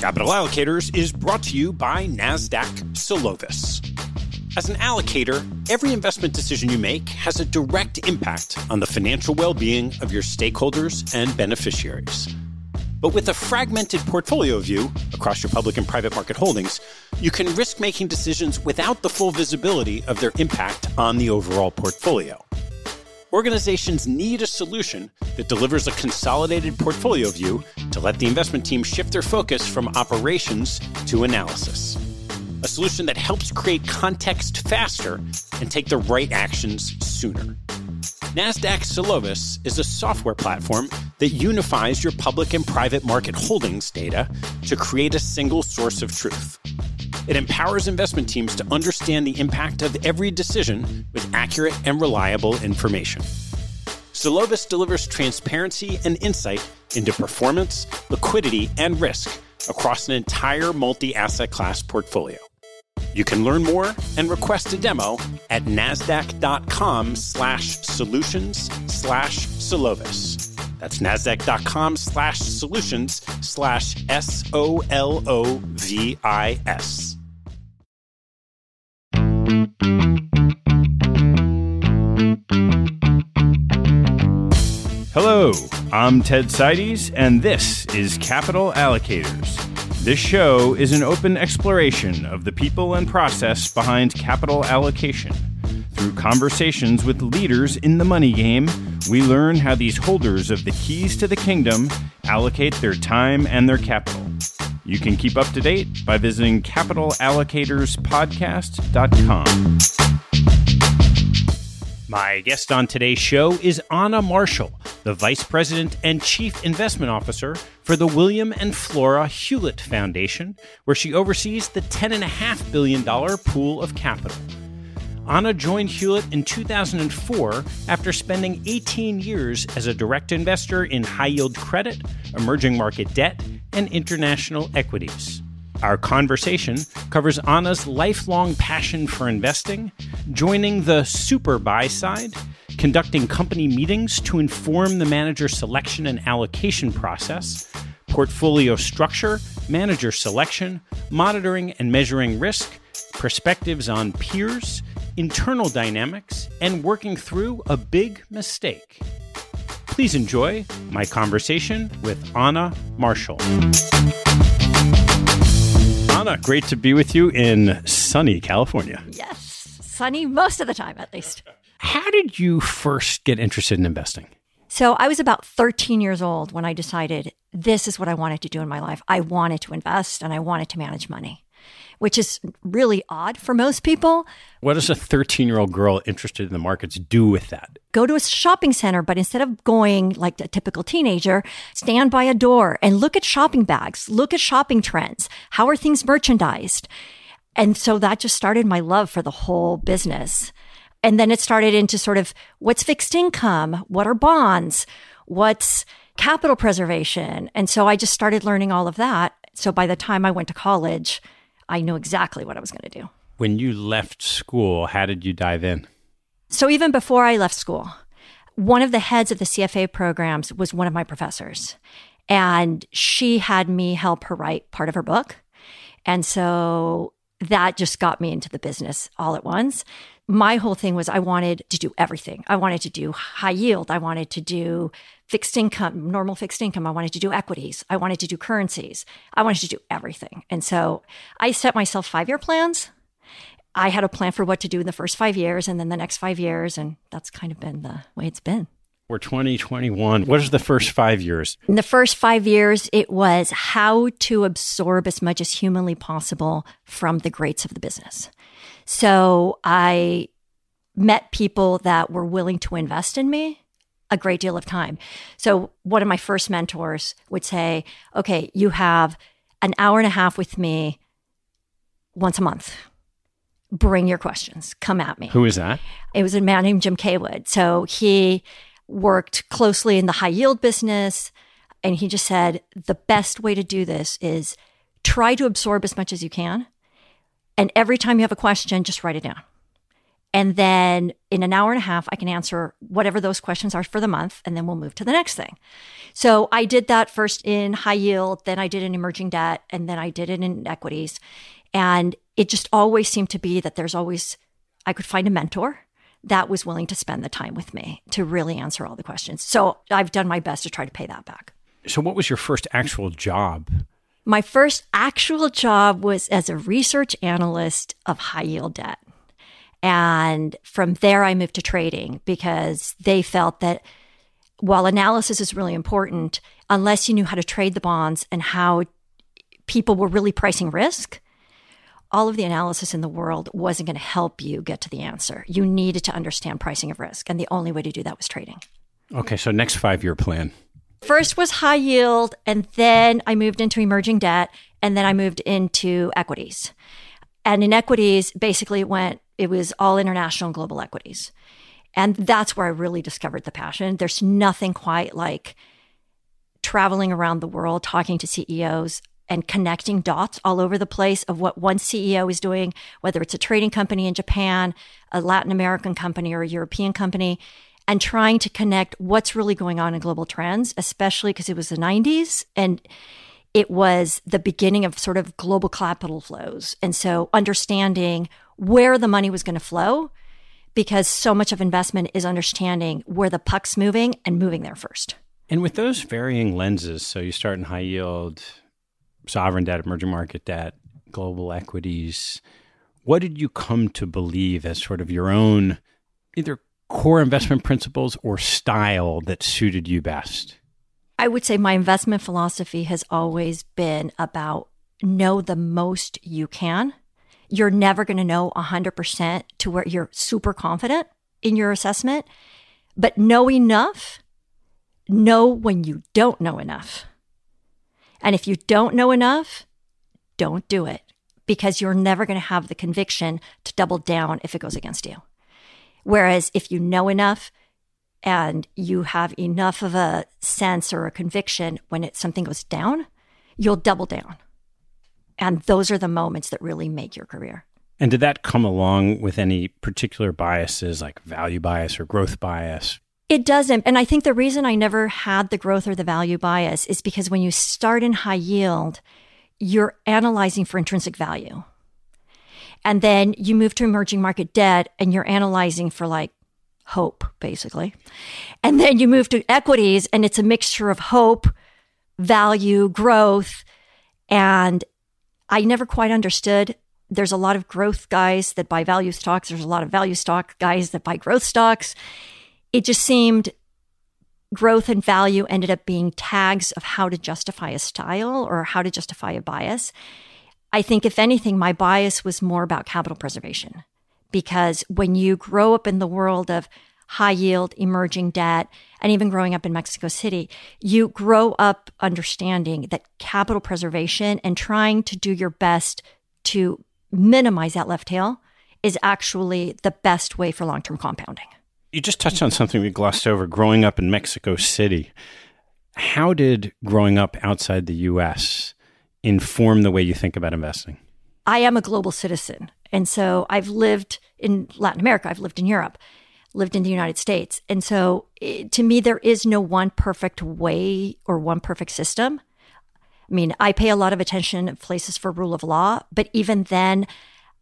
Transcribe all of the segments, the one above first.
Capital Allocators is brought to you by NASDAQ Solovis. As an allocator, every investment decision you make has a direct impact on the financial well being of your stakeholders and beneficiaries. But with a fragmented portfolio view across your public and private market holdings, you can risk making decisions without the full visibility of their impact on the overall portfolio. Organizations need a solution that delivers a consolidated portfolio view to let the investment team shift their focus from operations to analysis. A solution that helps create context faster and take the right actions sooner. NASDAQ Solovis is a software platform that unifies your public and private market holdings data to create a single source of truth. It empowers investment teams to understand the impact of every decision with accurate and reliable information. Solovis delivers transparency and insight into performance, liquidity, and risk across an entire multi-asset class portfolio. You can learn more and request a demo at nasdaq.com slash solutions slash Solovis. That's nasdaq.com slash solutions slash S O L O V I S. Hello, I'm Ted Seides, and this is Capital Allocators. This show is an open exploration of the people and process behind capital allocation. Through conversations with leaders in the money game, we learn how these holders of the keys to the kingdom allocate their time and their capital. You can keep up to date by visiting capitalallocatorspodcast.com. My guest on today's show is Ana Marshall, the Vice President and Chief Investment Officer for the William and Flora Hewlett Foundation, where she oversees the $10.5 billion pool of capital. Ana joined Hewlett in 2004 after spending 18 years as a direct investor in high yield credit, emerging market debt, and international equities. Our conversation covers Ana's lifelong passion for investing, joining the super buy side, conducting company meetings to inform the manager selection and allocation process, portfolio structure, manager selection, monitoring and measuring risk, perspectives on peers, internal dynamics, and working through a big mistake. Please enjoy my conversation with Ana Marshall. Ana, great to be with you in sunny California. Yes, sunny most of the time, at least. How did you first get interested in investing? So I was about 13 years old when I decided this is what I wanted to do in my life. I wanted to invest and I wanted to manage money which is really odd for most people. What does a 13 year old girl interested in the markets do with that? Go to a shopping center, but instead of going like a typical teenager, stand by a door and look at shopping bags, look at shopping trends. How are things merchandised? And so that just started my love for the whole business. And then it started into sort of what's fixed income? What are bonds? What's capital preservation? And so I just started learning all of that. So by the time I went to college, I knew exactly what I was going to do. When you left school, how did you dive in? So even before I left school, one of the heads of the CFA programs was one of my professors. And she had me help her write part of her book. And so that just got me into the business all at once. My whole thing was I wanted to do everything. I wanted to do high yield. I wanted to do fixed income, normal fixed income. I wanted to do equities. I wanted to do currencies. I wanted to do everything. And so I set myself five year plans. I had a plan for what to do in the first five years and then the next five years. And that's kind of been the way it's been. We're 2021. What is the first five years? In the first five years, it was how to absorb as much as humanly possible from the greats of the business. So I met people that were willing to invest in me a great deal of time. So one of my first mentors would say, okay, you have an hour and a half with me once a month. Bring your questions. Come at me. Who is that? It was a man named Jim Kaywood. So he worked closely in the high yield business. And he just said, the best way to do this is try to absorb as much as you can. And every time you have a question, just write it down And then in an hour and a half, I can answer whatever those questions are for the month, and then we'll move to the next thing. So I did that first in high yield, then I did in emerging debt, and then I did it in equities. And it just always seemed to be that there's always, I could find a mentor that was willing to spend the time with me to really answer all the questions. So I've done my best to try to pay that back. So, what was your first actual job? My first actual job was as a research analyst of high yield debt. And from there, I moved to trading because they felt that while analysis is really important, unless you knew how to trade the bonds and how people were really pricing risk, all of the analysis in the world wasn't going to help you get to the answer. You needed to understand pricing of risk. And the only way to do that was trading. Okay, so next five year plan. First was high yield, and then I moved into emerging debt, and then I moved into equities. And in equities, basically it went, it was all international and global equities. And that's where I really discovered the passion. There's nothing quite like traveling around the world, talking to CEOs and connecting dots all over the place of what one CEO is doing, whether it's a trading company in Japan, a Latin American company, or a European company, and trying to connect what's really going on in global trends, especially because it was the 90s and it was the beginning of sort of global capital flows. And so understanding where the money was going to flow because so much of investment is understanding where the puck's moving and moving there first. And with those varying lenses, so you start in high yield, sovereign debt, emerging market debt, global equities. What did you come to believe as sort of your own either core investment principles or style that suited you best? I would say my investment philosophy has always been about know the most you can. You're never going to know 100% to where you're super confident in your assessment, but know enough, know when you don't know enough. And if you don't know enough, don't do it because you're never going to have the conviction to double down if it goes against you. Whereas if you know enough and you have enough of a sense or a conviction when it, something goes down, you'll double down. And those are the moments that really make your career. And did that come along with any particular biases like value bias or growth bias? It doesn't. And I think the reason I never had the growth or the value bias is because when you start in high yield, you're analyzing for intrinsic value. And then you move to emerging market debt and you're analyzing for like hope, basically. And then you move to equities and it's a mixture of hope, value, growth. And I never quite understood. There's a lot of growth guys that buy value stocks. There's a lot of value stock guys that buy growth stocks it just seemed growth and value ended up being tags of how to justify a style or how to justify a bias. I think, if anything, my bias was more about capital preservation because when you grow up in the world of high yield, emerging debt, and even growing up in Mexico City, you grow up understanding that capital preservation and trying to do your best to minimize that left tail is actually the best way for long term compounding you just touched on something we glossed over growing up in Mexico City. How did growing up outside the US inform the way you think about investing? I am a global citizen. And so I've lived in Latin America, I've lived in Europe, lived in the United States. And so it, to me, there is no one perfect way or one perfect system. I mean, I pay a lot of attention to places for rule of law, but even then,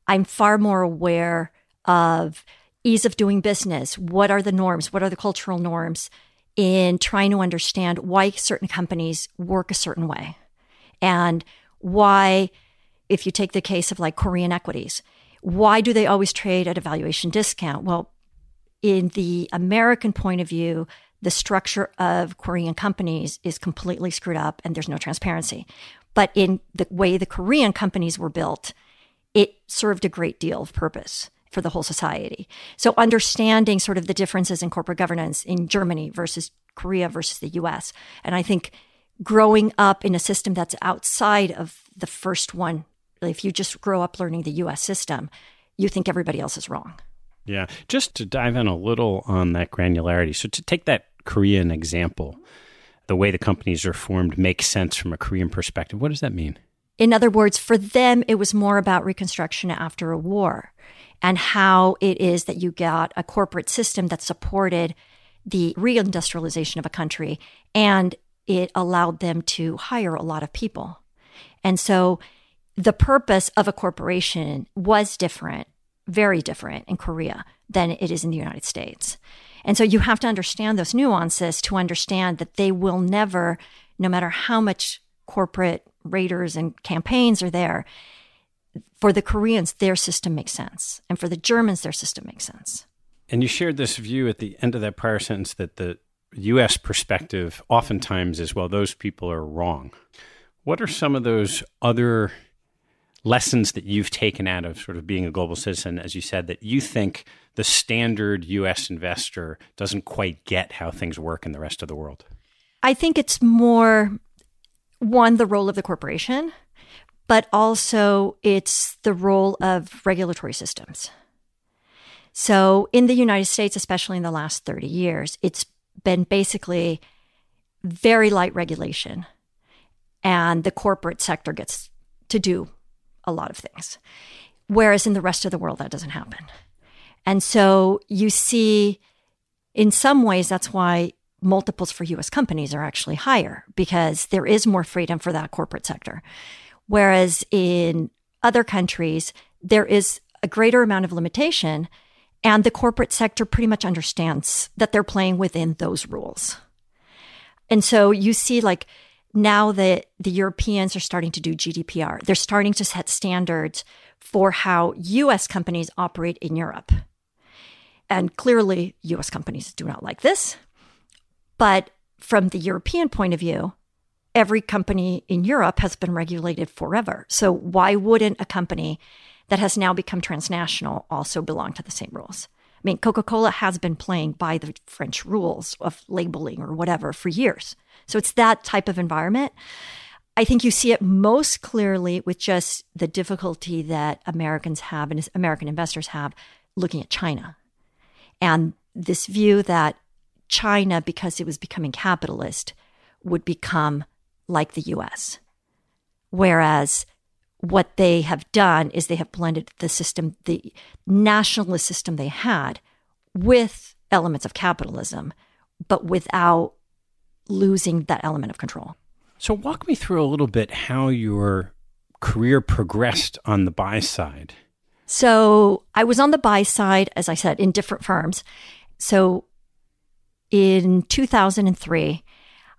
I'm far more aware of ease of doing business. What are the norms? What are the cultural norms in trying to understand why certain companies work a certain way and why, if you take the case of like Korean equities, why do they always trade at a valuation discount? Well, in the American point of view, the structure of Korean companies is completely screwed up and there's no transparency. But in the way the Korean companies were built, it served a great deal of purpose for the whole society. So understanding sort of the differences in corporate governance in Germany versus Korea versus the US. And I think growing up in a system that's outside of the first one, if you just grow up learning the US system, you think everybody else is wrong. Yeah. Just to dive in a little on that granularity. So to take that Korean example, the way the companies are formed makes sense from a Korean perspective. What does that mean? In other words, for them, it was more about reconstruction after a war and how it is that you got a corporate system that supported the reindustrialization of a country and it allowed them to hire a lot of people. And so the purpose of a corporation was different, very different in Korea than it is in the United States. And so you have to understand those nuances to understand that they will never, no matter how much corporate raiders and campaigns are there, for the Koreans, their system makes sense. And for the Germans, their system makes sense. And you shared this view at the end of that prior sentence that the US perspective oftentimes is well, those people are wrong. What are some of those other lessons that you've taken out of sort of being a global citizen, as you said, that you think the standard US investor doesn't quite get how things work in the rest of the world? I think it's more one, the role of the corporation, but also it's the role of regulatory systems. So in the United States, especially in the last 30 years, it's been basically very light regulation and the corporate sector gets to do a lot of things. Whereas in the rest of the world, that doesn't happen. And so you see, in some ways, that's why multiples for US companies are actually higher because there is more freedom for that corporate sector. Whereas in other countries, there is a greater amount of limitation and the corporate sector pretty much understands that they're playing within those rules. And so you see like now that the Europeans are starting to do GDPR, they're starting to set standards for how US companies operate in Europe. And clearly, US companies do not like this. But from the European point of view, every company in Europe has been regulated forever. So why wouldn't a company that has now become transnational also belong to the same rules? I mean, Coca Cola has been playing by the French rules of labeling or whatever for years. So it's that type of environment. I think you see it most clearly with just the difficulty that Americans have and American investors have looking at China. And this view that China, because it was becoming capitalist, would become like the US. Whereas what they have done is they have blended the system, the nationalist system they had, with elements of capitalism, but without losing that element of control. So, walk me through a little bit how your career progressed on the buy side. So, I was on the buy side, as I said, in different firms. So, in 2003,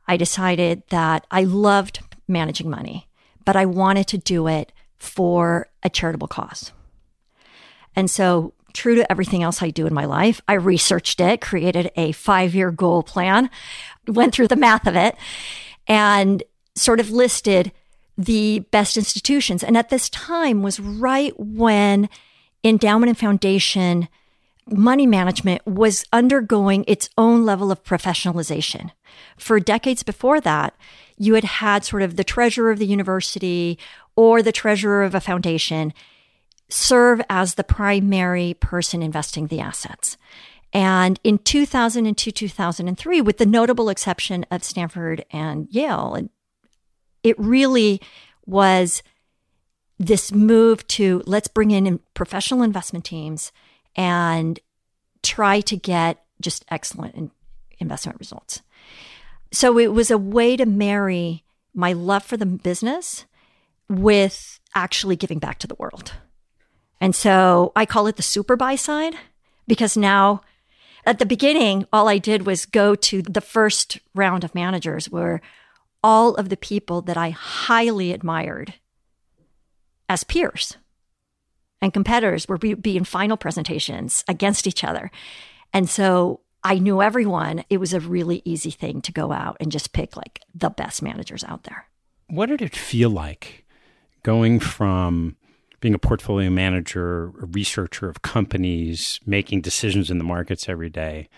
I decided that I loved managing money, but I wanted to do it for a charitable cause. And so true to everything else I do in my life. I researched it, created a five year goal plan, went through the math of it, and sort of listed the best institutions. And at this time was right when endowment and foundation money management was undergoing its own level of professionalization. For decades before that, you had had sort of the treasurer of the university or the treasurer of a foundation serve as the primary person investing the assets. And in 2002, 2003, with the notable exception of Stanford and Yale, it really was this move to let's bring in professional investment teams and try to get just excellent investment results. So it was a way to marry my love for the business with actually giving back to the world. And so I call it the super buy side because now at the beginning, all I did was go to the first round of managers where all of the people that I highly admired as peers and competitors were be in final presentations against each other. And so I knew everyone. It was a really easy thing to go out and just pick like the best managers out there. What did it feel like going from being a portfolio manager, a researcher of companies, making decisions in the markets every day,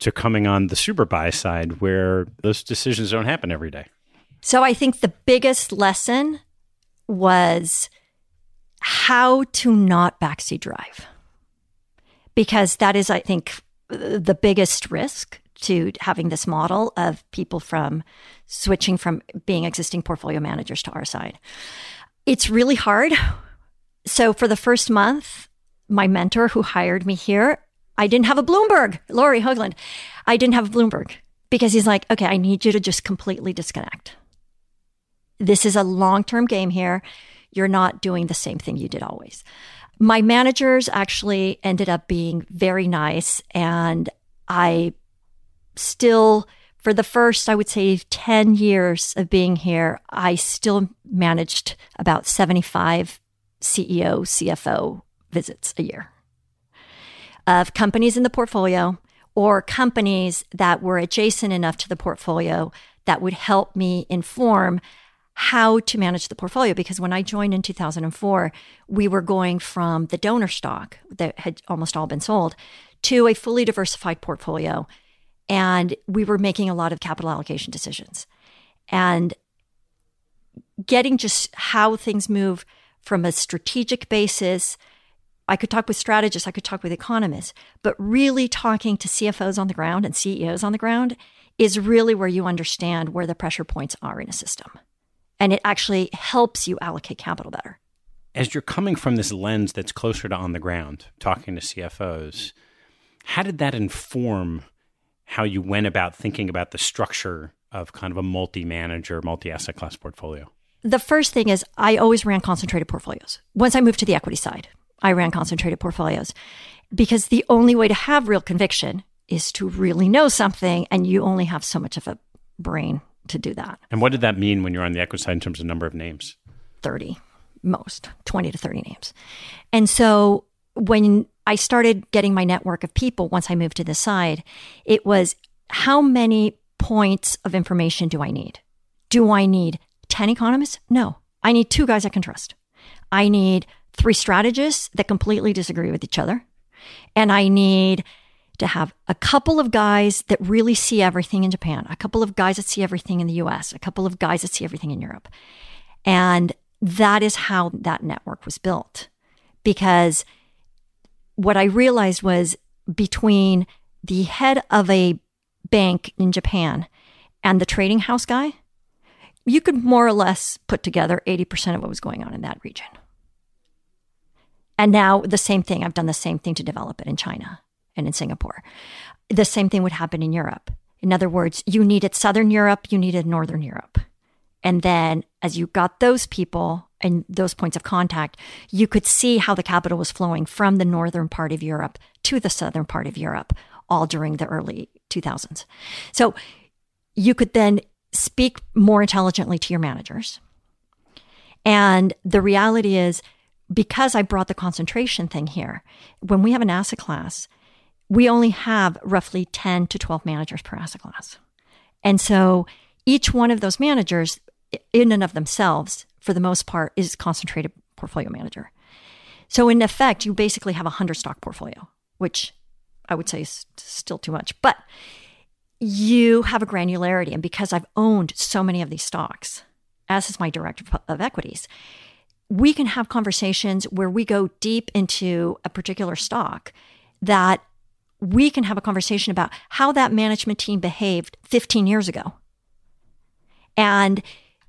to coming on the super buy side where those decisions don't happen every day? So I think the biggest lesson was how to not backseat drive. Because that is, I think, the biggest risk to having this model of people from switching from being existing portfolio managers to our side. It's really hard. So for the first month, my mentor who hired me here, I didn't have a Bloomberg, Laurie Hoagland. I didn't have a Bloomberg because he's like, okay, I need you to just completely disconnect. This is a long term game here. You're not doing the same thing you did always. My managers actually ended up being very nice, and I still, for the first, I would say, 10 years of being here, I still managed about 75 CEO, CFO visits a year of companies in the portfolio or companies that were adjacent enough to the portfolio that would help me inform how to manage the portfolio. Because when I joined in 2004, we were going from the donor stock that had almost all been sold to a fully diversified portfolio. And we were making a lot of capital allocation decisions. And getting just how things move from a strategic basis. I could talk with strategists, I could talk with economists, but really talking to CFOs on the ground and CEOs on the ground is really where you understand where the pressure points are in a system. And it actually helps you allocate capital better. As you're coming from this lens that's closer to on the ground, talking to CFOs, how did that inform how you went about thinking about the structure of kind of a multi manager, multi asset class portfolio? The first thing is I always ran concentrated portfolios. Once I moved to the equity side, I ran concentrated portfolios because the only way to have real conviction is to really know something, and you only have so much of a brain to do that. And what did that mean when you're on the equity side in terms of number of names? 30, most 20 to 30 names. And so when I started getting my network of people once I moved to the side, it was how many points of information do I need? Do I need 10 economists? No. I need two guys I can trust. I need three strategists that completely disagree with each other. And I need to have a couple of guys that really see everything in Japan, a couple of guys that see everything in the US, a couple of guys that see everything in Europe. And that is how that network was built. Because what I realized was between the head of a bank in Japan and the trading house guy, you could more or less put together 80% of what was going on in that region. And now the same thing, I've done the same thing to develop it in China and in Singapore. The same thing would happen in Europe. In other words, you needed Southern Europe, you needed Northern Europe. And then as you got those people and those points of contact, you could see how the capital was flowing from the northern part of Europe to the southern part of Europe, all during the early 2000s. So you could then speak more intelligently to your managers. And the reality is, because I brought the concentration thing here, when we have an asset class, we only have roughly 10 to 12 managers per asset class. And so each one of those managers, in and of themselves, for the most part, is concentrated portfolio manager. So in effect, you basically have a 100 stock portfolio, which I would say is still too much. But you have a granularity. And because I've owned so many of these stocks, as is my director of equities, we can have conversations where we go deep into a particular stock that we can have a conversation about how that management team behaved 15 years ago. And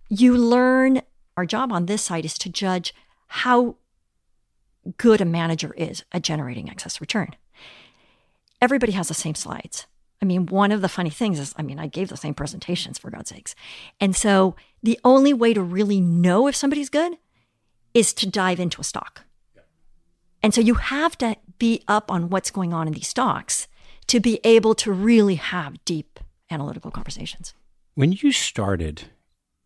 you learn our job on this side is to judge how good a manager is at generating excess return. Everybody has the same slides. I mean, one of the funny things is, I mean, I gave the same presentations for God's sakes. And so the only way to really know if somebody's good is to dive into a stock. And so you have to be up on what's going on in these stocks to be able to really have deep analytical conversations. When you started,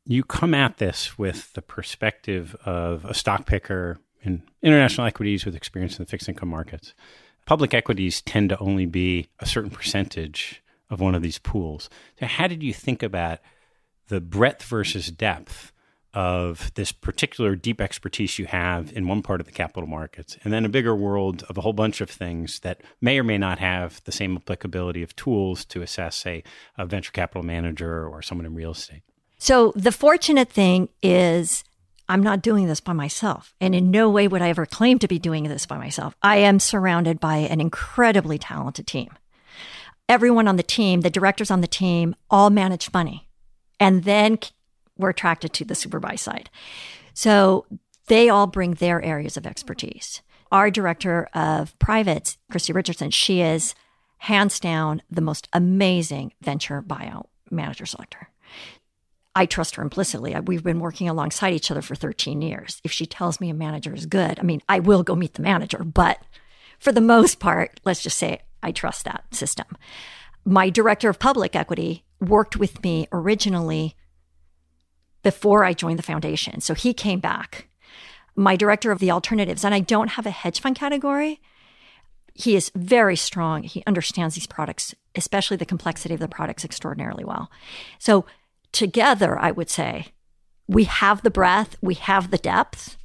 you come at this with the perspective of a stock picker in international equities with experience in the fixed income markets public equities tend to only be a certain percentage of one of these pools. So, how did you think about the breadth versus depth of this particular deep expertise you have in one part of the capital markets, and then a bigger world of a whole bunch of things that may or may not have the same applicability of tools to assess, say, a venture capital manager or someone in real estate? So, the fortunate thing is I'm not doing this by myself. And in no way would I ever claim to be doing this by myself. I am surrounded by an incredibly talented team. Everyone on the team, the directors on the team, all manage money and then were attracted to the super buy side. So they all bring their areas of expertise. Our director of privates, Christy Richardson, she is hands down the most amazing venture buyout manager selector. I trust her implicitly. We've been working alongside each other for 13 years. If she tells me a manager is good, I mean, I will go meet the manager, but for the most part, let's just say I trust that system. My director of public equity worked with me originally before I joined the foundation. So he came back. My director of the alternatives, and I don't have a hedge fund category. He is very strong. He understands these products, especially the complexity of the products, extraordinarily well. So together, I would say we have the breadth, we have the depth.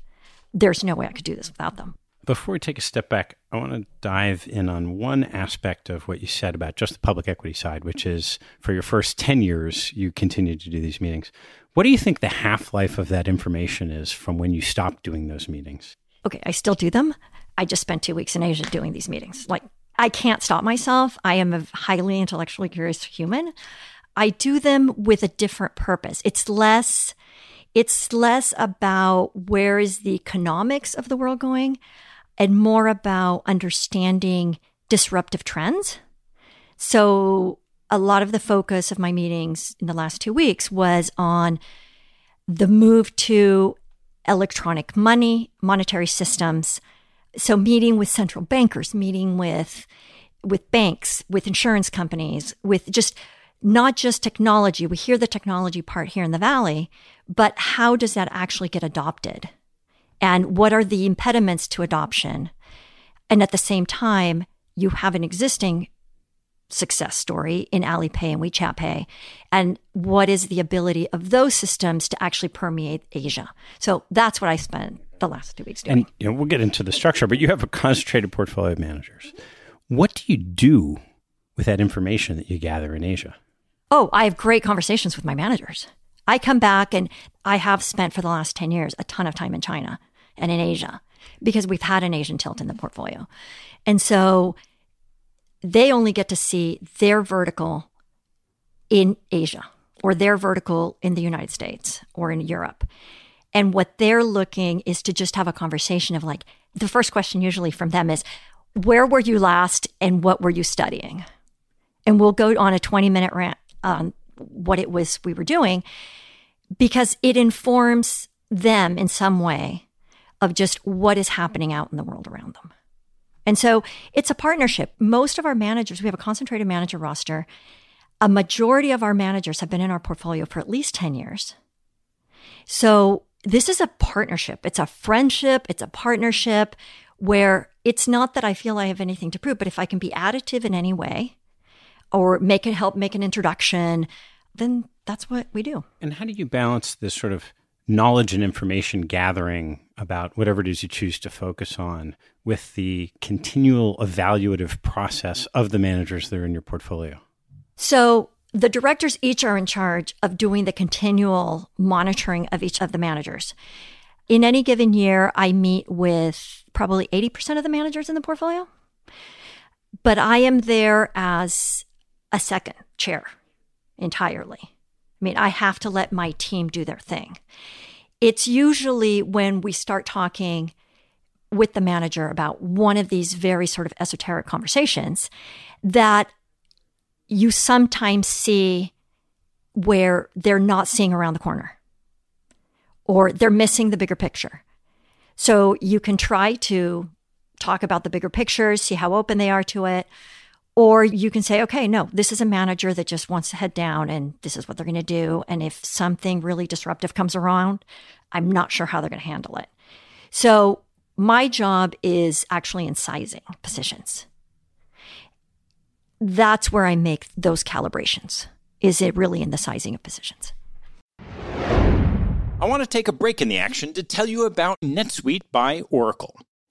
There's no way I could do this without them. Before we take a step back, I want to dive in on one aspect of what you said about just the public equity side, which is for your first 10 years, you continued to do these meetings. What do you think the half life of that information is from when you stopped doing those meetings? Okay, I still do them. I just spent two weeks in Asia doing these meetings. Like, I can't stop myself. I am a highly intellectually curious human. I do them with a different purpose. It's less it's less about where is the economics of the world going and more about understanding disruptive trends. So a lot of the focus of my meetings in the last two weeks was on the move to electronic money, monetary systems. So meeting with central bankers, meeting with with banks, with insurance companies, with just not just technology. We hear the technology part here in the valley, but how does that actually get adopted? and what are the impediments to adoption. And at the same time, you have an existing success story in Alipay and WeChat Pay, and what is the ability of those systems to actually permeate Asia. So that's what I spent the last two weeks doing. And you know, we'll get into the structure, but you have a concentrated portfolio of managers. What do you do with that information that you gather in Asia? Oh, I have great conversations with my managers. I come back and I have spent for the last 10 years a ton of time in China and in Asia because we've had an Asian tilt in the portfolio. And so they only get to see their vertical in Asia or their vertical in the United States or in Europe. And what they're looking is to just have a conversation of like, the first question usually from them is, where were you last and what were you studying? And we'll go on a 20 minute rant on what it was we were doing because it informs them in some way of just what is happening out in the world around them. And so it's a partnership. Most of our managers, we have a concentrated manager roster. A majority of our managers have been in our portfolio for at least 10 years. So this is a partnership. It's a friendship. It's a partnership where it's not that I feel I have anything to prove, but if I can be additive in any way or make it help make an introduction, then that's what we do. And how do you balance this sort of knowledge and information gathering about whatever it is you choose to focus on with the continual evaluative process of the managers that are in your portfolio? So, the directors each are in charge of doing the continual monitoring of each of the managers. In any given year, I meet with probably 80% of the managers in the portfolio, but I am there as a second chair entirely. I mean, I have to let my team do their thing. It's usually when we start talking with the manager about one of these very sort of esoteric conversations that you sometimes see where they're not seeing around the corner or they're missing the bigger picture. So you can try to talk about the bigger picture, see how open they are to it, or you can say, okay, no, this is a manager that just wants to head down and this is what they're going to do. And if something really disruptive comes around, I'm not sure how they're going to handle it. So my job is actually in sizing positions. That's where I make those calibrations. Is it really in the sizing of positions? I want to take a break in the action to tell you about NetSuite by Oracle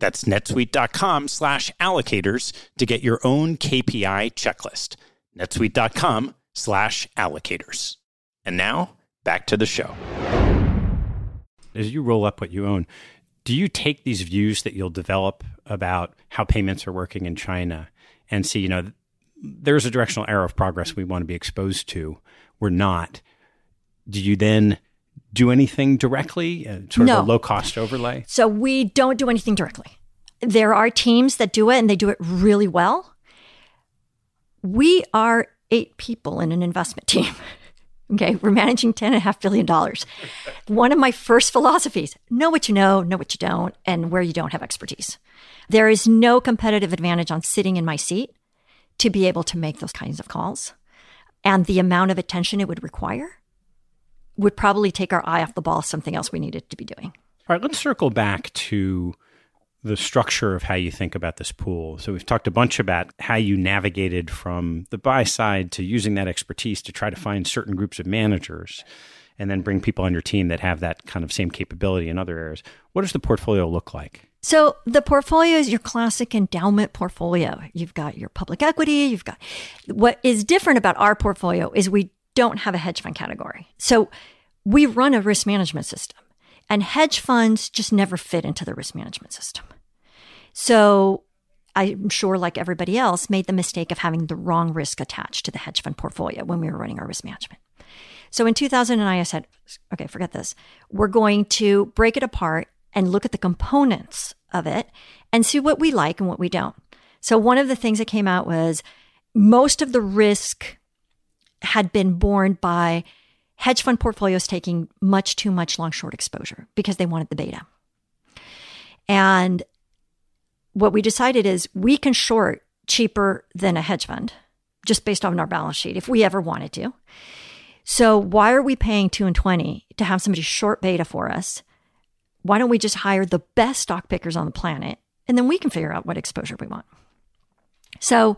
That's netsuite.com slash allocators to get your own KPI checklist. netsuite.com slash allocators. And now, back to the show. As you roll up what you own, do you take these views that you'll develop about how payments are working in China and see, you know, there's a directional arrow of progress we want to be exposed to. We're not. Do you then do anything directly, uh, sort No. of a low cost overlay? So we don't do anything directly. There are teams that do it and they do it really well. We are eight people in an investment team. Okay, we're managing $10.5 billion. One of my first philosophies know what you know, know what you don't, and where you don't have expertise. There is no competitive advantage on sitting in my seat to be able to make those kinds of calls. And the amount of attention it would require would probably take our eye off the ball, something else we needed to be doing. All right, let's circle back to the structure of how you think about this pool. So we've talked a bunch about how you navigated from the buy side to using that expertise to try to find certain groups of managers and then bring people on your team that have that kind of same capability in other areas. What does the portfolio look like? So the portfolio is your classic endowment portfolio. You've got your public equity, you've got what is different about our portfolio is we don't have a hedge fund category. So we run a risk management system and hedge funds just never fit into the risk management system. So I'm sure like everybody else made the mistake of having the wrong risk attached to the hedge fund portfolio when we were running our risk management. So in 2009, I said, okay, forget this. We're going to break it apart and look at the components of it and see what we like and what we don't. So one of the things that came out was most of the risk had been borne by hedge fund portfolios taking much too much long short exposure because they wanted the beta. And what we decided is we can short cheaper than a hedge fund just based on our balance sheet if we ever wanted to. So why are we paying 2 and 20 to have somebody short beta for us? Why don't we just hire the best stock pickers on the planet and then we can figure out what exposure we want. So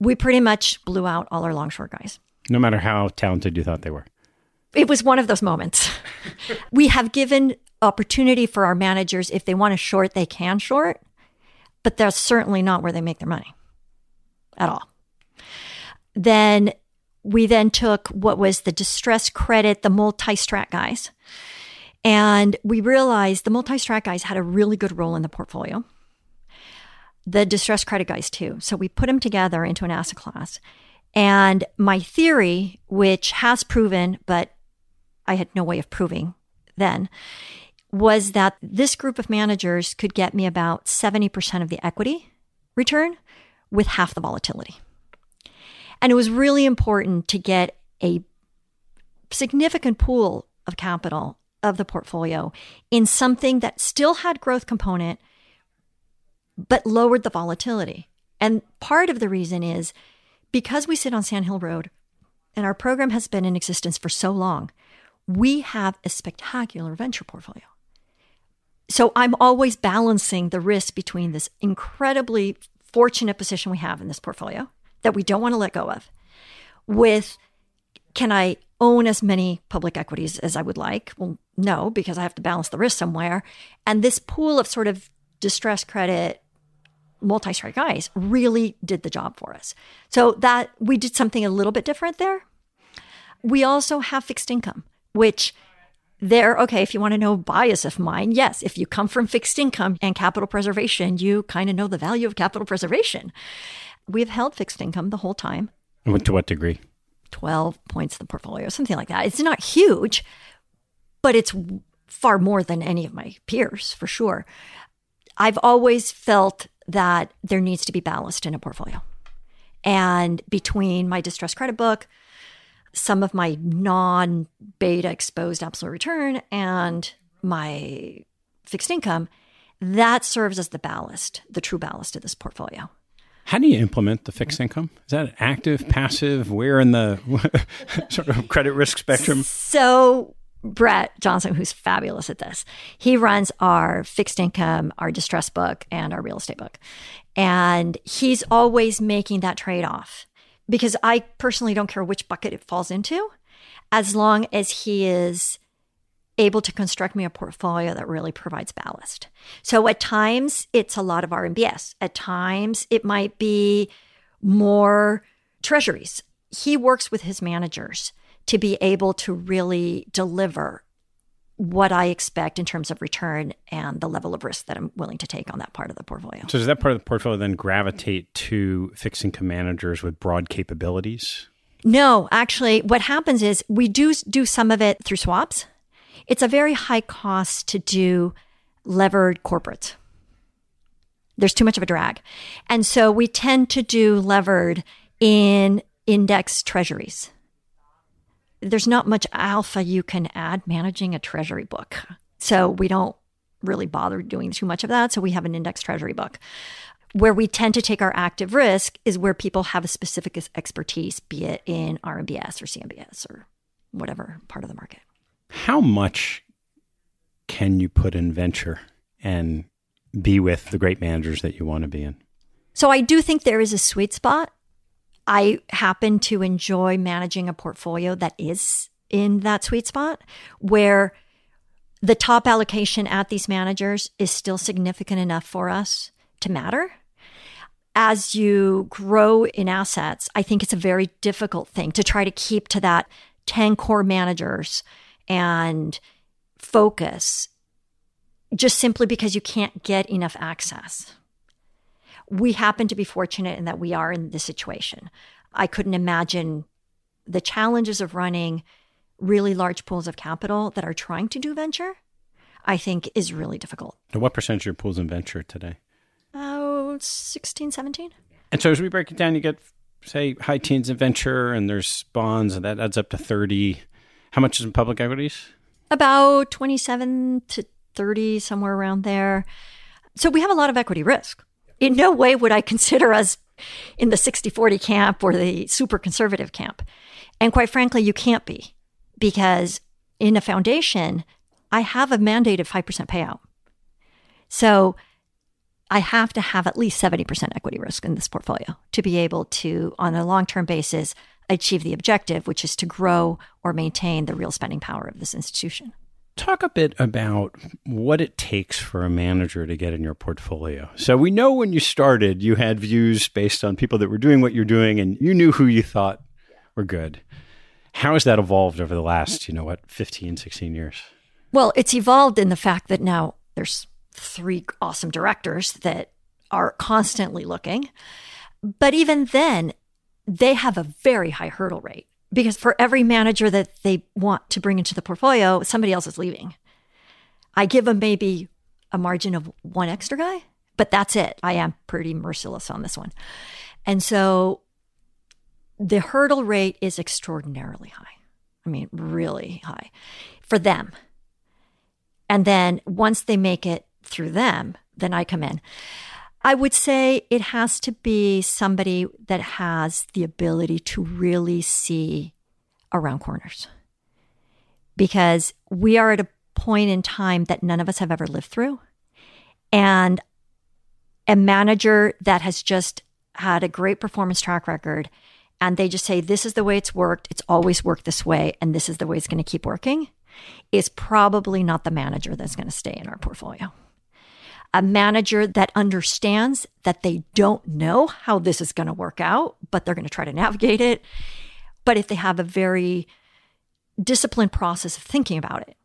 we pretty much blew out all our long short guys. No matter how talented you thought they were. It was one of those moments. we have given opportunity for our managers if they want to short, they can short, but that's certainly not where they make their money at all. Then we then took what was the distressed credit, the multi-strat guys, and we realized the multi-strat guys had a really good role in the portfolio. The distressed credit guys too. So we put them together into an asset class. And my theory, which has proven, but I had no way of proving then, was that this group of managers could get me about 70% of the equity return with half the volatility. And it was really important to get a significant pool of capital of the portfolio in something that still had growth component but lowered the volatility. And part of the reason is because we sit on Sand Hill Road and our program has been in existence for so long, we have a spectacular venture portfolio. So I'm always balancing the risk between this incredibly fortunate position we have in this portfolio that we don't want to let go of with can I own as many public equities as I would like? Well, no, because I have to balance the risk somewhere. And this pool of sort of distressed credit, multi strat guys really did the job for us. So that we did something a little bit different there. We also have fixed income, which there, okay, if you want to know bias of mine, yes, if you come from fixed income and capital preservation, you kind of know the value of capital preservation. We've held fixed income the whole time. And to what degree? 12 points of the portfolio, something like that. It's not huge, but it's far more than any of my peers for sure. I've always felt that there needs to be ballast in a portfolio. And between my distressed credit book, some of my non beta exposed absolute return and my fixed income, that serves as the ballast, the true ballast of this portfolio. How do you implement the fixed income? Is that active, passive? Where in the sort of credit risk spectrum? So, Brett Johnson, who's fabulous at this, he runs our fixed income, our distress book, and our real estate book. And he's always making that trade off because I personally don't care which bucket it falls into, as long as he is able to construct me a portfolio that really provides ballast. So at times it's a lot of RMBS. At times it might be more treasuries. He works with his managers to be able to really deliver what I expect in terms of return and the level of risk that I'm willing to take on that part of the portfolio. So does that part of the portfolio then gravitate to fixed income managers with broad capabilities? No, actually what happens is we do do some of it through swaps it's a very high cost to do levered corporate. There's too much of a drag. And so we tend to do levered in index treasuries. There's not much alpha you can add managing a treasury book. So we don't really bother doing too much of that. So we have an index treasury book. Where we tend to take our active risk is where people have a specific expertise, be it in RMBS or CMBS or whatever part of the market. How much can you put in venture and be with the great managers that you want to be in? So I do think there is a sweet spot. I happen to enjoy managing a portfolio that is in that sweet spot where the top allocation at these managers is still significant enough for us to matter. As you grow in assets, I think it's a very difficult thing to try to keep to that 10 core managers and focus just simply because you can't get enough access. We happen to be fortunate in that we are in this situation. I couldn't imagine the challenges of running really large pools of capital that are trying to do venture, I think is really difficult. And what percentage of your pools in venture today? Oh, 16, 17. And so as we break it down, you get, say, high teens in venture and there's bonds, and that adds up to 30. How much is in public equities? About 27 to 30, somewhere around there. So we have a lot of equity risk. In no way would I consider us in the 60 40 camp or the super conservative camp. And quite frankly, you can't be because in a foundation, I have a mandate of 5% payout. So I have to have at least 70% equity risk in this portfolio to be able to, on a long term basis, achieve the objective, which is to grow or maintain the real spending power of this institution. Talk a bit about what it takes for a manager to get in your portfolio. So, we know when you started, you had views based on people that were doing what you're doing and you knew who you thought were good. How has that evolved over the last, you know, what, 15, 16 years? Well, it's evolved in the fact that now there's three awesome directors that are constantly looking. But even then, they have a very high hurdle rate because for every manager that they want to bring into the portfolio, somebody else is leaving. I give them maybe a margin of one extra guy, but that's it. I am pretty merciless on this one. And so the hurdle rate is extraordinarily high. I mean, really high for them. And then once they make it through them, then I come in. I would say it has to be somebody that has the ability to really see around corners. Because we are at a point in time that none of us have ever lived through. And a manager that has just had a great performance track record and they just say, this is the way it's worked, it's always worked this way, and this is the way it's going to keep working, is probably not the manager that's going to stay in our portfolio a manager that understands that they don't know how this is going to work out, but they're going to try to navigate it. But if they have a very disciplined process of thinking about it,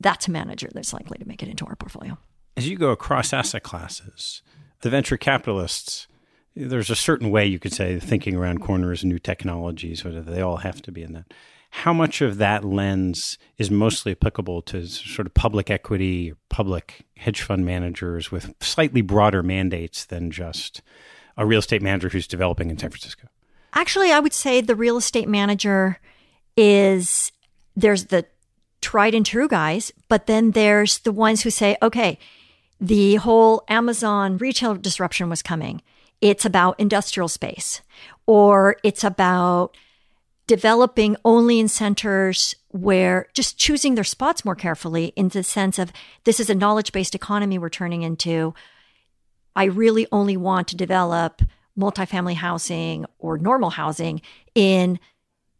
that's a manager that's likely to make it into our portfolio. As you go across asset classes, the venture capitalists, there's a certain way you could say thinking around corners, new technologies, whatever, they all have to be in that how much of that lens is mostly applicable to sort of public equity, public hedge fund managers with slightly broader mandates than just a real estate manager who's developing in San Francisco? Actually, I would say the real estate manager is there's the tried and true guys, but then there's the ones who say, okay, the whole Amazon retail disruption was coming. It's about industrial space, or it's about developing only in centers where just choosing their spots more carefully in the sense of this is a knowledge based economy we're turning into. I really only want to develop multifamily housing or normal housing in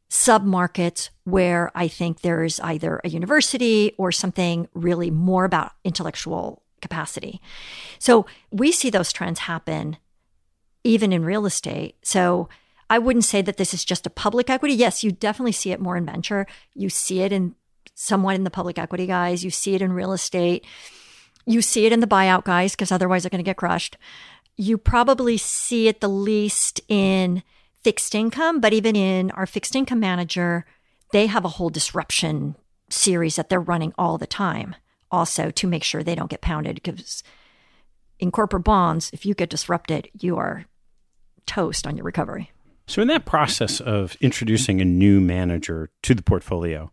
submarkets where I think there's either a university or something really more about intellectual capacity. So we see those trends happen even in real estate. So I wouldn't say that this is just a public equity. Yes, you definitely see it more in venture. You see it in somewhat in the public equity guys. You see it in real estate. You see it in the buyout guys because otherwise they're going to get crushed. You probably see it the least in fixed income, but even in our fixed income manager, they have a whole disruption series that they're running all the time also to make sure they don't get pounded because in corporate bonds, if you get disrupted, you are toast on your recovery. So, in that process of introducing a new manager to the portfolio,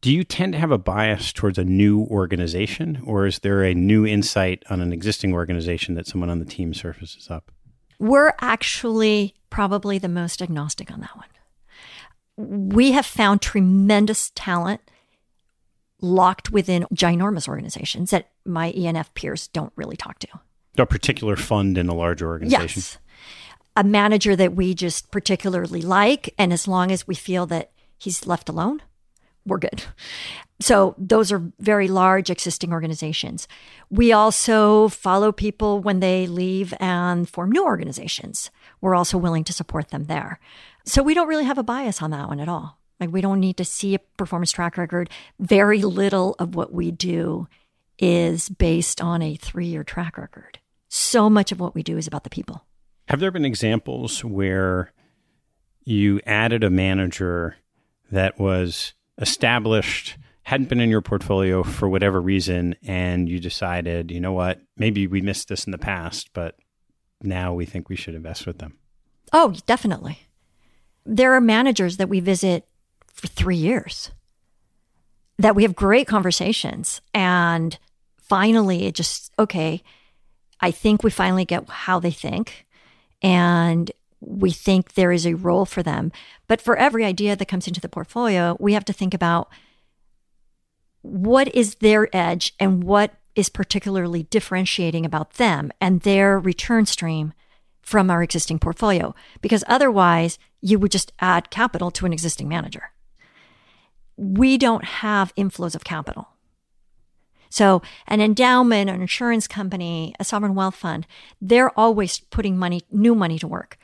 do you tend to have a bias towards a new organization, or is there a new insight on an existing organization that someone on the team surfaces up? We're actually probably the most agnostic on that one. We have found tremendous talent locked within ginormous organizations that my E&F peers don't really talk to. A particular fund in a larger organization? Yes a manager that we just particularly like. And as long as we feel that he's left alone, we're good. So those are very large existing organizations. We also follow people when they leave and form new organizations. We're also willing to support them there. So we don't really have a bias on that one at all. Like we don't need to see a performance track record. Very little of what we do is based on a three year track record. So much of what we do is about the people. Have there been examples where you added a manager that was established, hadn't been in your portfolio for whatever reason, and you decided, you know what, maybe we missed this in the past, but now we think we should invest with them? Oh, definitely. There are managers that we visit for three years that we have great conversations. And finally, it just, okay, I think we finally get how they think and we think there is a role for them. But for every idea that comes into the portfolio, we have to think about what is their edge and what is particularly differentiating about them and their return stream from our existing portfolio. Because otherwise, you would just add capital to an existing manager. We don't have inflows of capital. So an endowment, an insurance company, a sovereign wealth fund, they're always putting money, new money to work.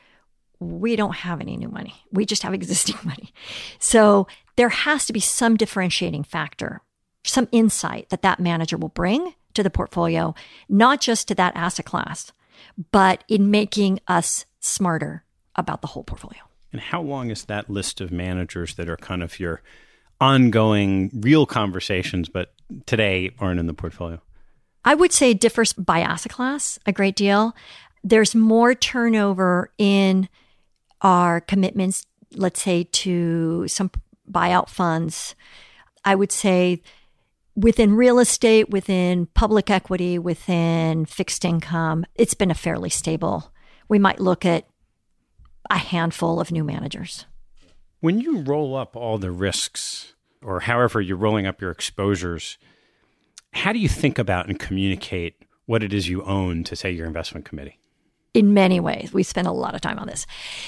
We don't have any new money. We just have existing money. So there has to be some differentiating factor, some insight that that manager will bring to the portfolio, not just to that asset class, but in making us smarter about the whole portfolio. And how long is that list of managers that are kind of your ongoing, real conversations, but today aren't in the portfolio? I would say it differs by asset class a great deal. There's more turnover in our commitments, let's say, to some buyout funds. I would say within real estate, within public equity, within fixed income, it's been a fairly stable. We might look at a handful of new managers. When you roll up all the risks, or however you're rolling up your exposures, how do you think about and communicate what it is you own to, say, your investment committee? in many ways. We spend a lot of time on this.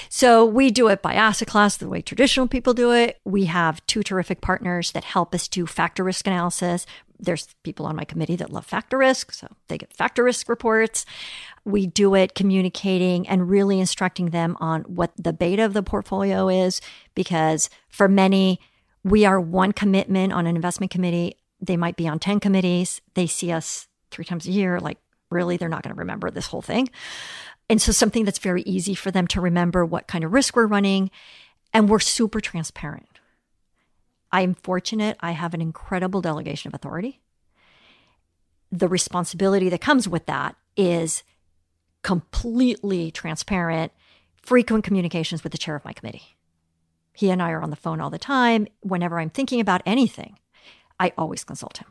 So we do it by asset class, the way traditional people do it. We have two terrific partners that help us do factor risk analysis. There's people on my committee that love factor risk, so they get factor risk reports. We do it communicating and really instructing them on what the beta of the portfolio is, because for many, we are one commitment on an investment committee. They might be on 10 committees. They see us three times a year. Like, really, they're not going to remember this whole thing. And so something that's very easy for them to remember what kind of risk we're running. And we're super transparent. I am fortunate. I have an incredible delegation of authority. The responsibility that comes with that is completely transparent, frequent communications with the chair of my committee. He and I are on the phone all the time. Whenever I'm thinking about anything, I always consult him.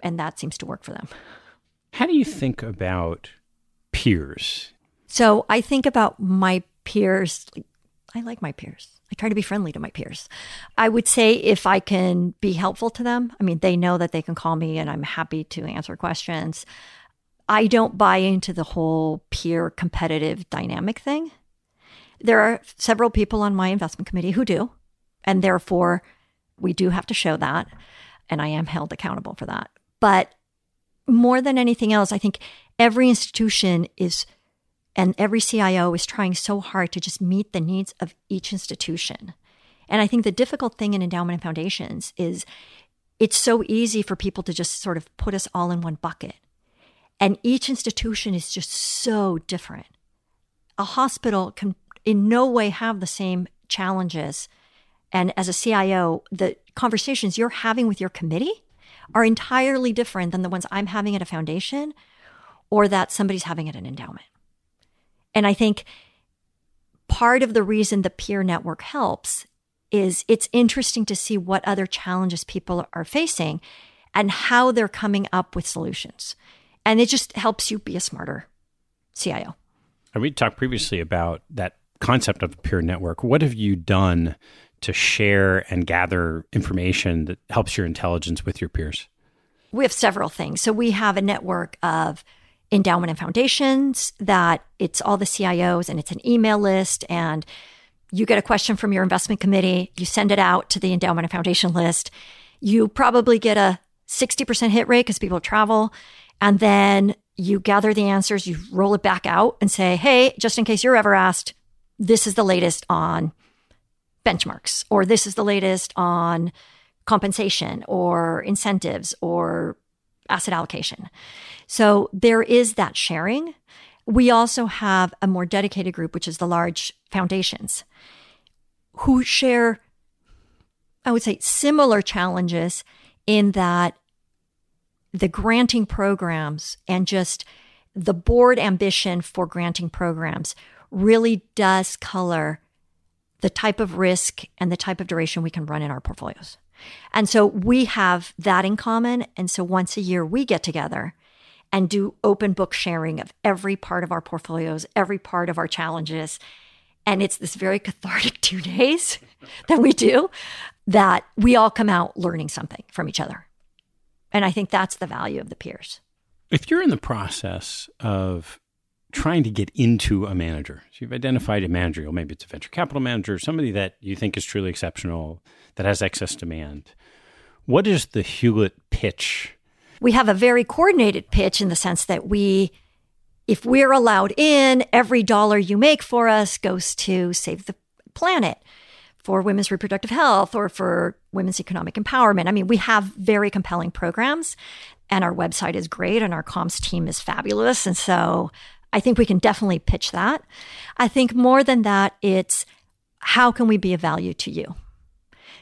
And that seems to work for them. How do you think about peers? So I think about my peers. I like my peers. I try to be friendly to my peers. I would say if I can be helpful to them, I mean, they know that they can call me and I'm happy to answer questions. I don't buy into the whole peer competitive dynamic thing. There are several people on my investment committee who do, and therefore we do have to show that. And I am held accountable for that. But more than anything else, I think every institution is and every CIO is trying so hard to just meet the needs of each institution. And I think the difficult thing in endowment and foundations is it's so easy for people to just sort of put us all in one bucket. And each institution is just so different. A hospital can in no way have the same challenges. And as a CIO, the conversations you're having with your committee are entirely different than the ones I'm having at a foundation or that somebody's having at an endowment. And I think part of the reason the peer network helps is it's interesting to see what other challenges people are facing and how they're coming up with solutions. And it just helps you be a smarter CIO. And we talked previously about that concept of a peer network. What have you done to share and gather information that helps your intelligence with your peers? We have several things. So we have a network of endowment and foundations that it's all the CIOs and it's an email list and you get a question from your investment committee, you send it out to the endowment and foundation list. You probably get a 60% hit rate because people travel. And then you gather the answers, you roll it back out and say, hey, just in case you're ever asked, this is the latest on benchmarks, or this is the latest on compensation or incentives or asset allocation. So there is that sharing. We also have a more dedicated group, which is the large foundations, who share, I would say, similar challenges in that the granting programs and just the board ambition for granting programs really does color the type of risk and the type of duration we can run in our portfolios. And so we have that in common. And so once a year, we get together and do open book sharing of every part of our portfolios, every part of our challenges. And it's this very cathartic two days that we do that we all come out learning something from each other. And I think that's the value of the peers. If you're in the process of trying to get into a manager, so you've identified a manager, or maybe it's a venture capital manager, somebody that you think is truly exceptional, that has excess demand. What is the Hewlett pitch we have a very coordinated pitch in the sense that we, if we're allowed in, every dollar you make for us goes to save the planet for women's reproductive health or for women's economic empowerment. I mean, we have very compelling programs and our website is great and our comms team is fabulous. And so I think we can definitely pitch that. I think more than that, it's how can we be of value to you?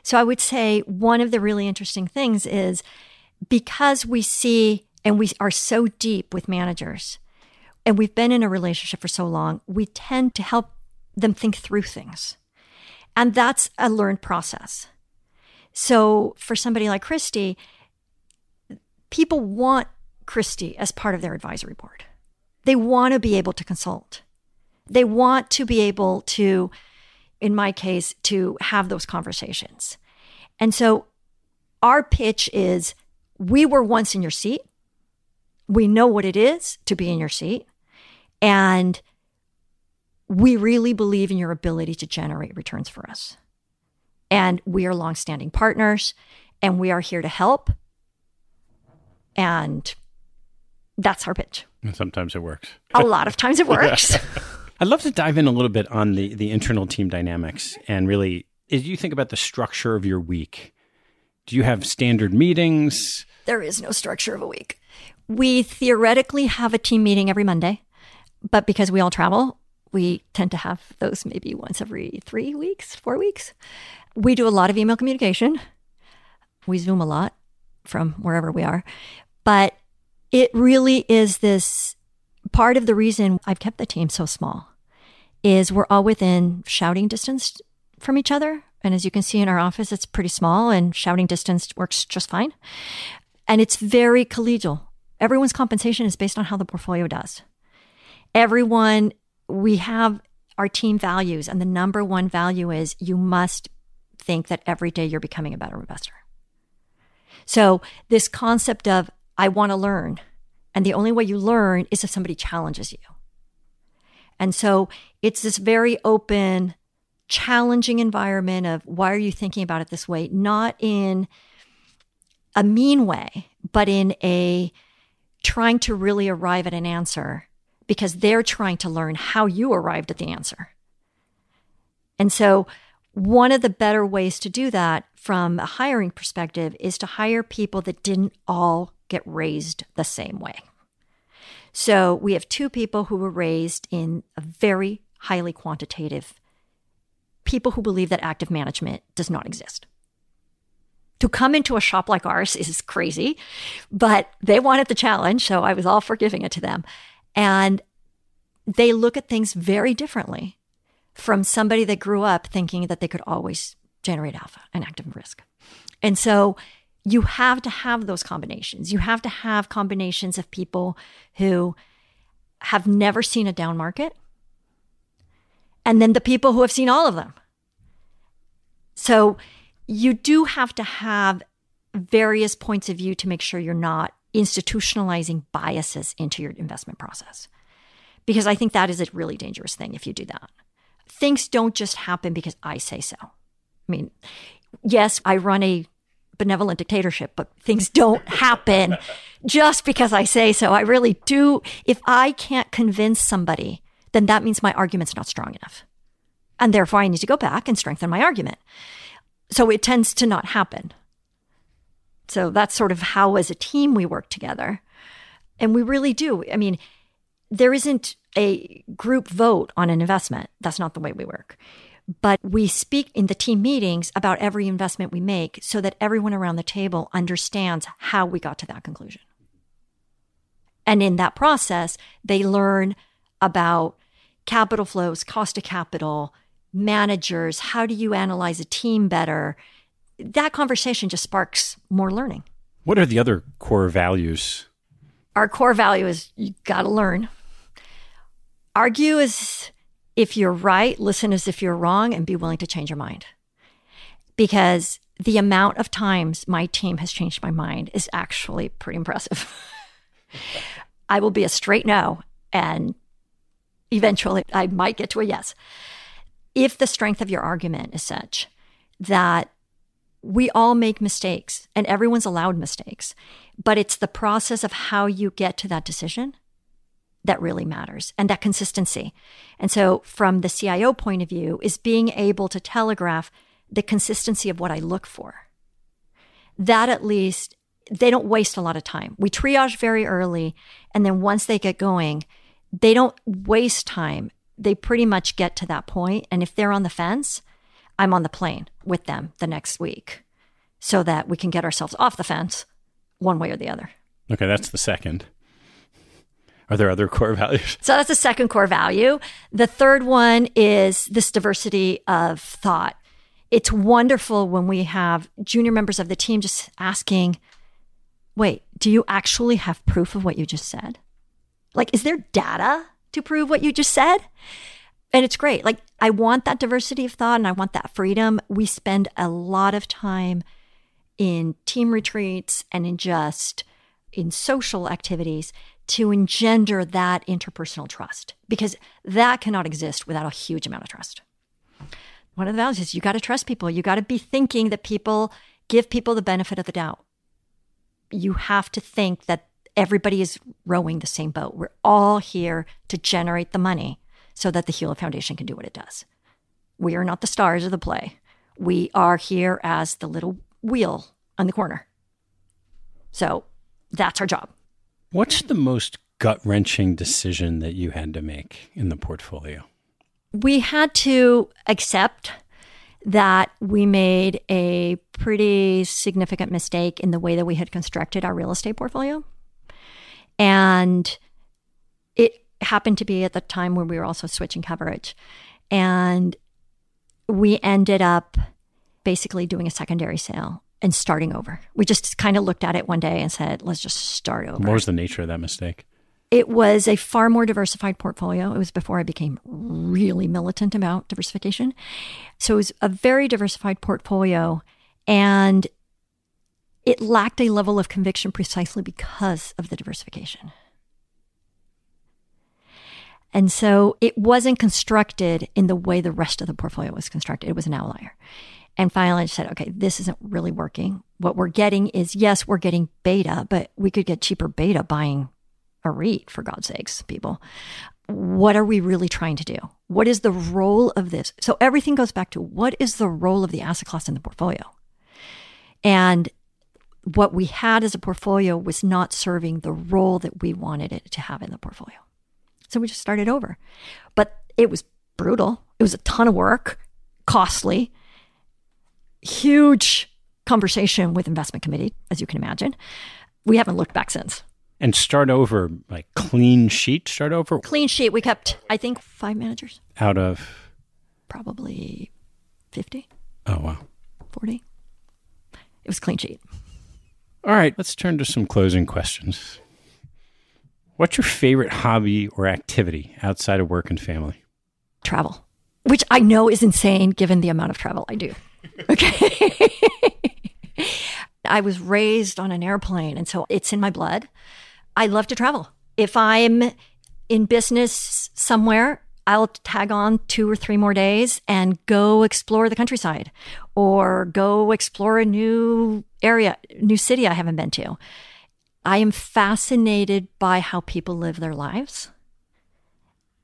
So I would say one of the really interesting things is because we see and we are so deep with managers and we've been in a relationship for so long, we tend to help them think through things. And that's a learned process. So for somebody like Christy, people want Christy as part of their advisory board. They want to be able to consult. They want to be able to, in my case, to have those conversations. And so our pitch is we were once in your seat. We know what it is to be in your seat. And we really believe in your ability to generate returns for us. And we are longstanding partners and we are here to help. And that's our pitch. And sometimes it works. A lot of times it works. I'd love to dive in a little bit on the, the internal team dynamics and really, as you think about the structure of your week, do you have standard meetings? There is no structure of a week. We theoretically have a team meeting every Monday, but because we all travel, we tend to have those maybe once every three weeks, four weeks. We do a lot of email communication. We Zoom a lot from wherever we are. But it really is this part of the reason I've kept the team so small is we're all within shouting distance from each other. And as you can see in our office, it's pretty small and shouting distance works just fine. And it's very collegial. Everyone's compensation is based on how the portfolio does. Everyone, we have our team values, and the number one value is you must think that every day you're becoming a better investor. So, this concept of I want to learn, and the only way you learn is if somebody challenges you. And so, it's this very open, challenging environment of why are you thinking about it this way? Not in a mean way, but in a trying to really arrive at an answer because they're trying to learn how you arrived at the answer. And so, one of the better ways to do that from a hiring perspective is to hire people that didn't all get raised the same way. So, we have two people who were raised in a very highly quantitative people who believe that active management does not exist. To come into a shop like ours is crazy, but they wanted the challenge, so I was all for giving it to them. And they look at things very differently from somebody that grew up thinking that they could always generate alpha and active risk. And so you have to have those combinations. You have to have combinations of people who have never seen a down market and then the people who have seen all of them. So you do have to have various points of view to make sure you're not institutionalizing biases into your investment process. Because I think that is a really dangerous thing if you do that. Things don't just happen because I say so. I mean, yes, I run a benevolent dictatorship, but things don't happen just because I say so. I really do. If I can't convince somebody, then that means my argument's not strong enough. And therefore, I need to go back and strengthen my argument. So it tends to not happen. So that's sort of how, as a team, we work together. And we really do. I mean, there isn't a group vote on an investment. That's not the way we work. But we speak in the team meetings about every investment we make so that everyone around the table understands how we got to that conclusion. And in that process, they learn about capital flows, cost of capital, managers, how do you analyze a team better? That conversation just sparks more learning. What are the other core values? Our core value is you got to learn. Argue as if you're right, listen as if you're wrong, and be willing to change your mind. Because the amount of times my team has changed my mind is actually pretty impressive. I will be a straight no, and eventually I might get to a yes. If the strength of your argument is such that we all make mistakes and everyone's allowed mistakes, but it's the process of how you get to that decision that really matters and that consistency. And so, from the CIO point of view, is being able to telegraph the consistency of what I look for. That at least, they don't waste a lot of time. We triage very early. And then once they get going, they don't waste time. They pretty much get to that point. And if they're on the fence, I'm on the plane with them the next week so that we can get ourselves off the fence one way or the other. Okay, that's the second. Are there other core values? So that's the second core value. The third one is this diversity of thought. It's wonderful when we have junior members of the team just asking, wait, do you actually have proof of what you just said? Like, is there data to prove what you just said? And it's great. Like, I want that diversity of thought and I want that freedom. We spend a lot of time in team retreats and in just in social activities to engender that interpersonal trust because that cannot exist without a huge amount of trust. One of the values is you got to trust people. You got to be thinking that people give people the benefit of the doubt. You have to think that everybody is rowing the same boat. We're all here to generate the money so that the Hewlett Foundation can do what it does. We are not the stars of the play. We are here as the little wheel on the corner. So that's our job. What's the most gut wrenching decision that you had to make in the portfolio? We had to accept that we made a pretty significant mistake in the way that we had constructed our real estate portfolio. And it happened to be at the time when we were also switching coverage. And we ended up basically doing a secondary sale and starting over. We just kind of looked at it one day and said, let's just start over. What was the nature of that mistake? It was a far more diversified portfolio. It was before I became really militant about diversification. So it was a very diversified portfolio and it lacked a level of conviction precisely because of the diversification. And so it wasn't constructed in the way the rest of the portfolio was constructed. It was an outlier. And finally, I said, okay, this isn't really working. What we're getting is, yes, we're getting beta, but we could get cheaper beta buying a REIT, for God's sakes, people. What are we really trying to do? What is the role of this? So everything goes back to what is the role of the asset class in the portfolio? And what we had as a portfolio was not serving the role that we wanted it to have in the portfolio. So we just started over. But it was brutal. It was a ton of work, costly, huge conversation with investment committee, as you can imagine. We haven't looked back since. And start over, like clean sheet, start over? Clean sheet. We kept, I think, five managers. Out of? Probably 50. Oh, wow. 40. It was clean sheet. All right, let's turn to some closing questions. What's your favorite hobby or activity outside of work and family? Travel, which I know is insane given the amount of travel I do. Okay. I was raised on an airplane, and so it's in my blood. I love to travel. If I'm in business somewhere, I'll tag on two or three more days and go explore the countryside or go explore a new area, new city I haven't been to. I am fascinated by how people live their lives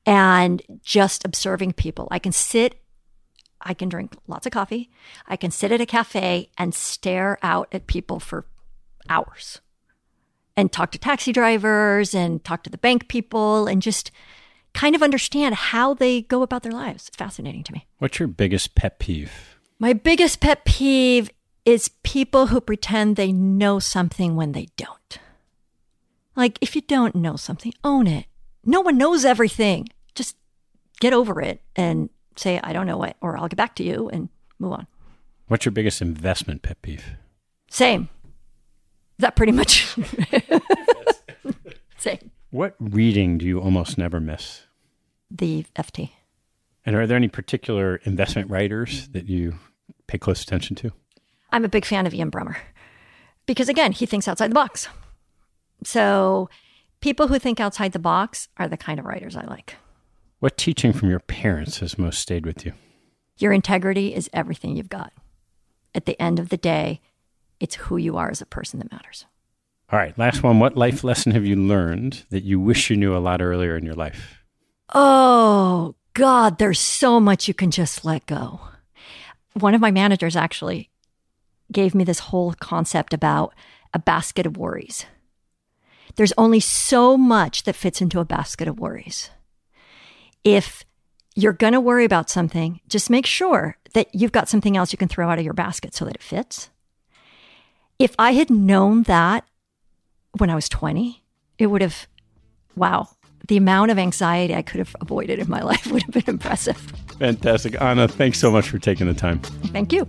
and just observing people. I can sit, I can drink lots of coffee, I can sit at a cafe and stare out at people for hours and talk to taxi drivers and talk to the bank people and just kind of understand how they go about their lives. It's fascinating to me. What's your biggest pet peeve? My biggest pet peeve is people who pretend they know something when they don't. Like, if you don't know something, own it. No one knows everything. Just get over it and say, I don't know it, or I'll get back to you and move on. What's your biggest investment pet peeve? Same. That pretty much. Same. What reading do you almost never miss? The FT. And are there any particular investment writers that you pay close attention to? I'm a big fan of Ian Bremmer because, again, he thinks outside the box. So, people who think outside the box are the kind of writers I like. What teaching from your parents has most stayed with you? Your integrity is everything you've got. At the end of the day, it's who you are as a person that matters. All right, last one. What life lesson have you learned that you wish you knew a lot earlier in your life? Oh, God, there's so much you can just let go. One of my managers actually gave me this whole concept about a basket of worries. There's only so much that fits into a basket of worries. If you're going to worry about something, just make sure that you've got something else you can throw out of your basket so that it fits. If I had known that when I was 20, it would have, wow, the amount of anxiety I could have avoided in my life would have been impressive. Fantastic. Ana, thanks so much for taking the time. Thank you.